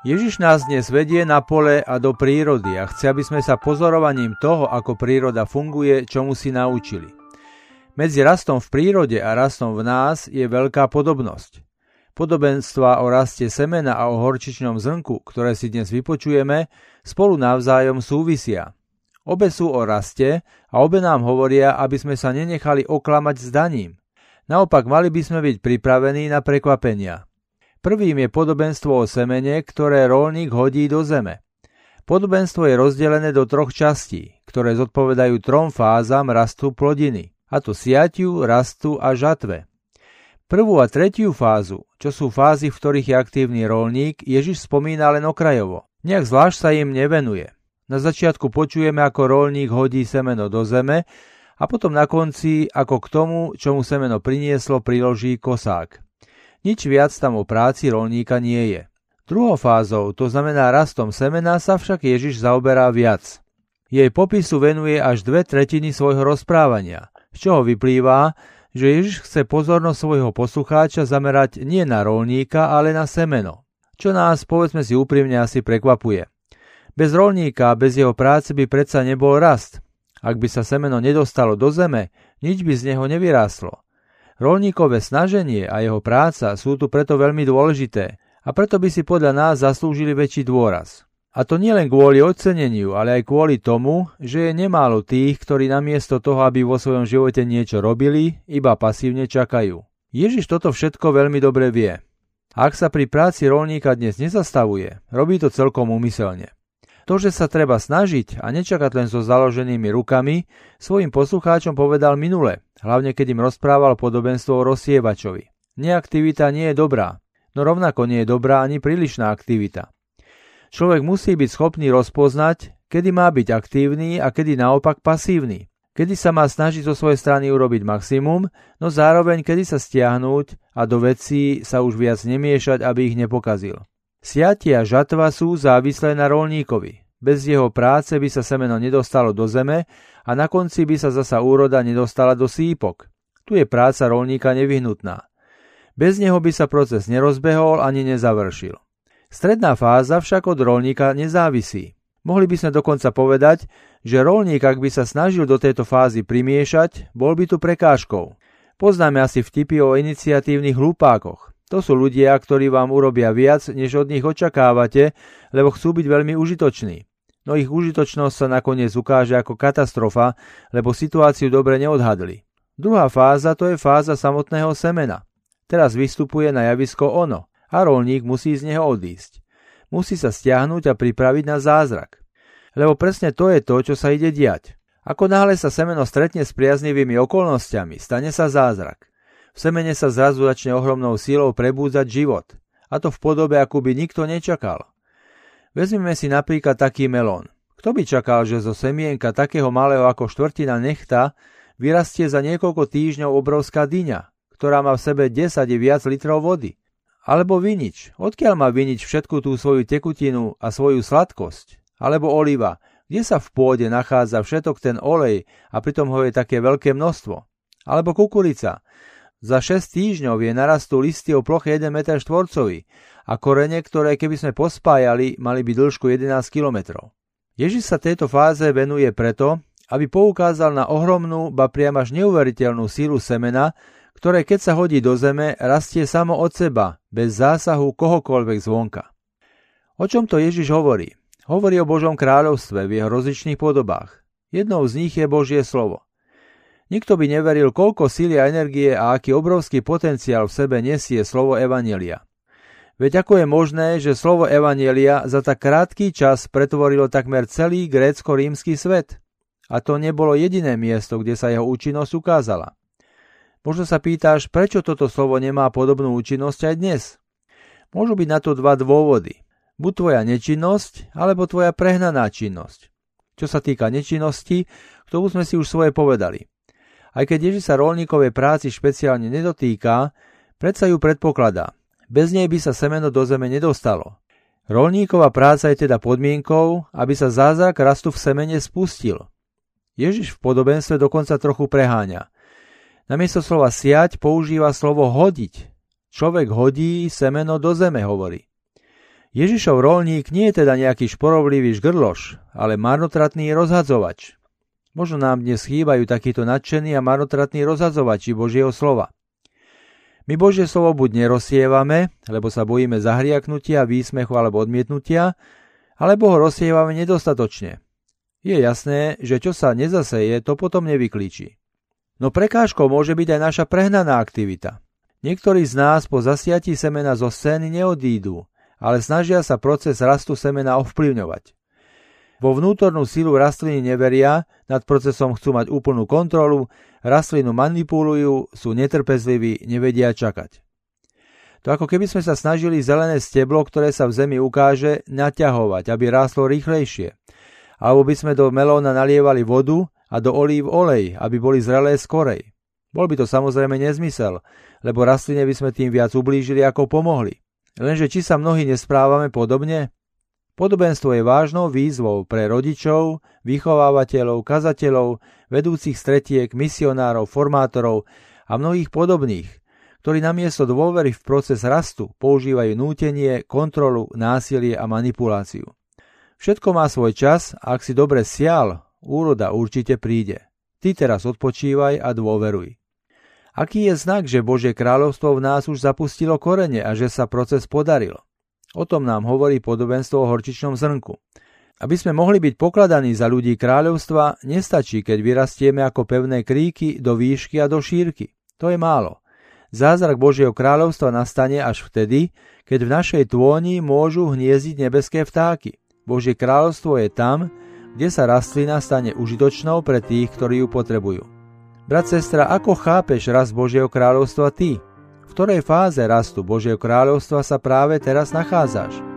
Ježiš nás dnes vedie na pole a do prírody a chce, aby sme sa pozorovaním toho, ako príroda funguje, čomu si naučili. Medzi rastom v prírode a rastom v nás je veľká podobnosť. Podobenstva o raste semena a o horčičnom zrnku, ktoré si dnes vypočujeme, spolu navzájom súvisia. Obe sú o raste a obe nám hovoria, aby sme sa nenechali oklamať zdaním. Naopak mali by sme byť pripravení na prekvapenia. Prvým je podobenstvo o semene, ktoré rolník hodí do zeme. Podobenstvo je rozdelené do troch častí, ktoré zodpovedajú trom fázam rastu plodiny, a to siatiu, rastu a žatve. Prvú a tretiu fázu, čo sú fázy, v ktorých je aktívny rolník, Ježiš spomína len okrajovo. Nejak zvlášť sa im nevenuje. Na začiatku počujeme, ako rolník hodí semeno do zeme a potom na konci, ako k tomu, čo mu semeno prinieslo, priloží kosák. Nič viac tam o práci rolníka nie je. Druhou fázou, to znamená rastom semena, sa však Ježiš zaoberá viac. Jej popisu venuje až dve tretiny svojho rozprávania, z čoho vyplýva, že Ježiš chce pozornosť svojho poslucháča zamerať nie na rolníka, ale na semeno, čo nás, povedzme si úprimne, asi prekvapuje. Bez rolníka, bez jeho práce by predsa nebol rast. Ak by sa semeno nedostalo do zeme, nič by z neho nevyrástlo. Rolníkové snaženie a jeho práca sú tu preto veľmi dôležité a preto by si podľa nás zaslúžili väčší dôraz. A to nielen kvôli oceneniu, ale aj kvôli tomu, že je nemálo tých, ktorí namiesto toho, aby vo svojom živote niečo robili, iba pasívne čakajú. Ježiš toto všetko veľmi dobre vie. Ak sa pri práci rolníka dnes nezastavuje, robí to celkom úmyselne. To, že sa treba snažiť a nečakať len so založenými rukami, svojim poslucháčom povedal minule, hlavne keď im rozprával podobenstvo o rozsievačovi. Neaktivita nie je dobrá, no rovnako nie je dobrá ani prílišná aktivita. Človek musí byť schopný rozpoznať, kedy má byť aktívny a kedy naopak pasívny. Kedy sa má snažiť zo svojej strany urobiť maximum, no zároveň kedy sa stiahnuť a do vecí sa už viac nemiešať, aby ich nepokazil. Siatie a žatva sú závislé na rolníkovi. Bez jeho práce by sa semeno nedostalo do zeme a na konci by sa zasa úroda nedostala do sípok. Tu je práca rolníka nevyhnutná. Bez neho by sa proces nerozbehol ani nezavršil. Stredná fáza však od rolníka nezávisí. Mohli by sme dokonca povedať, že rolník, ak by sa snažil do tejto fázy primiešať, bol by tu prekážkou. Poznáme asi vtipy o iniciatívnych hlupákoch. To sú ľudia, ktorí vám urobia viac, než od nich očakávate, lebo chcú byť veľmi užitoční. No ich užitočnosť sa nakoniec ukáže ako katastrofa, lebo situáciu dobre neodhadli. Druhá fáza to je fáza samotného semena. Teraz vystupuje na javisko ono a rolník musí z neho odísť. Musí sa stiahnuť a pripraviť na zázrak. Lebo presne to je to, čo sa ide diať. Ako náhle sa semeno stretne s priaznivými okolnostiami, stane sa zázrak. V semene sa zrazu začne ohromnou sílou prebúdzať život. A to v podobe, ako by nikto nečakal. Vezmeme si napríklad taký melón. Kto by čakal, že zo semienka takého malého ako štvrtina nechta vyrastie za niekoľko týždňov obrovská dyňa, ktorá má v sebe 10 i viac litrov vody? Alebo vinič. Odkiaľ má vinič všetku tú svoju tekutinu a svoju sladkosť? Alebo oliva. Kde sa v pôde nachádza všetok ten olej a pritom ho je také veľké množstvo? Alebo kukurica. Za 6 týždňov je narastú listy o ploche 1 m štvorcový a korene, ktoré keby sme pospájali, mali by dĺžku 11 km. Ježiš sa tejto fáze venuje preto, aby poukázal na ohromnú, ba priam až neuveriteľnú sílu semena, ktoré keď sa hodí do zeme, rastie samo od seba, bez zásahu kohokoľvek zvonka. O čom to Ježiš hovorí? Hovorí o Božom kráľovstve v jeho rozličných podobách. Jednou z nich je Božie slovo. Nikto by neveril, koľko síly a energie a aký obrovský potenciál v sebe nesie slovo Evanielia. Veď ako je možné, že slovo Evanielia za tak krátky čas pretvorilo takmer celý grécko-rímsky svet? A to nebolo jediné miesto, kde sa jeho účinnosť ukázala. Možno sa pýtaš, prečo toto slovo nemá podobnú účinnosť aj dnes? Môžu byť na to dva dôvody. Buď tvoja nečinnosť, alebo tvoja prehnaná činnosť. Čo sa týka nečinnosti, k tomu sme si už svoje povedali. Aj keď Ježiš sa rolníkovej práci špeciálne nedotýka, predsa ju predpokladá. Bez nej by sa semeno do zeme nedostalo. Rolníková práca je teda podmienkou, aby sa zázrak rastu v semene spustil. Ježiš v podobenstve dokonca trochu preháňa. Namiesto slova siať používa slovo hodiť. Človek hodí semeno do zeme, hovorí. Ježišov rolník nie je teda nejaký šporovlivý žgrloš, ale marnotratný rozhadzovač. Možno nám dnes chýbajú takíto nadšení a marnotratní rozhadzovači Božieho slova. My Božie slovo buď nerozsievame, lebo sa bojíme zahriaknutia, výsmechu alebo odmietnutia, alebo ho rozsievame nedostatočne. Je jasné, že čo sa nezaseje, to potom nevyklíči. No prekážkou môže byť aj naša prehnaná aktivita. Niektorí z nás po zasiatí semena zo scény neodídu, ale snažia sa proces rastu semena ovplyvňovať. Vo vnútornú silu rastliny neveria, nad procesom chcú mať úplnú kontrolu, rastlinu manipulujú, sú netrpezliví, nevedia čakať. To ako keby sme sa snažili zelené steblo, ktoré sa v zemi ukáže, naťahovať, aby rástlo rýchlejšie. Alebo by sme do melóna nalievali vodu a do olív olej, aby boli zrelé skorej. Bol by to samozrejme nezmysel, lebo rastline by sme tým viac ublížili ako pomohli. Lenže či sa mnohí nesprávame podobne? Podobenstvo je vážnou výzvou pre rodičov, vychovávateľov, kazateľov, vedúcich stretiek, misionárov, formátorov a mnohých podobných, ktorí namiesto dôvery v proces rastu používajú nútenie, kontrolu, násilie a manipuláciu. Všetko má svoj čas a ak si dobre sial, úroda určite príde. Ty teraz odpočívaj a dôveruj. Aký je znak, že Božie kráľovstvo v nás už zapustilo korene a že sa proces podaril? O tom nám hovorí podobenstvo o horčičnom zrnku. Aby sme mohli byť pokladaní za ľudí kráľovstva, nestačí, keď vyrastieme ako pevné kríky do výšky a do šírky. To je málo. Zázrak Božieho kráľovstva nastane až vtedy, keď v našej tôni môžu hniezdiť nebeské vtáky. Božie kráľovstvo je tam, kde sa rastlina stane užitočnou pre tých, ktorí ju potrebujú. Brat, sestra, ako chápeš rast Božieho kráľovstva ty? Ktorej fáze rastu Božieho kráľovstva sa práve teraz nachádzaš?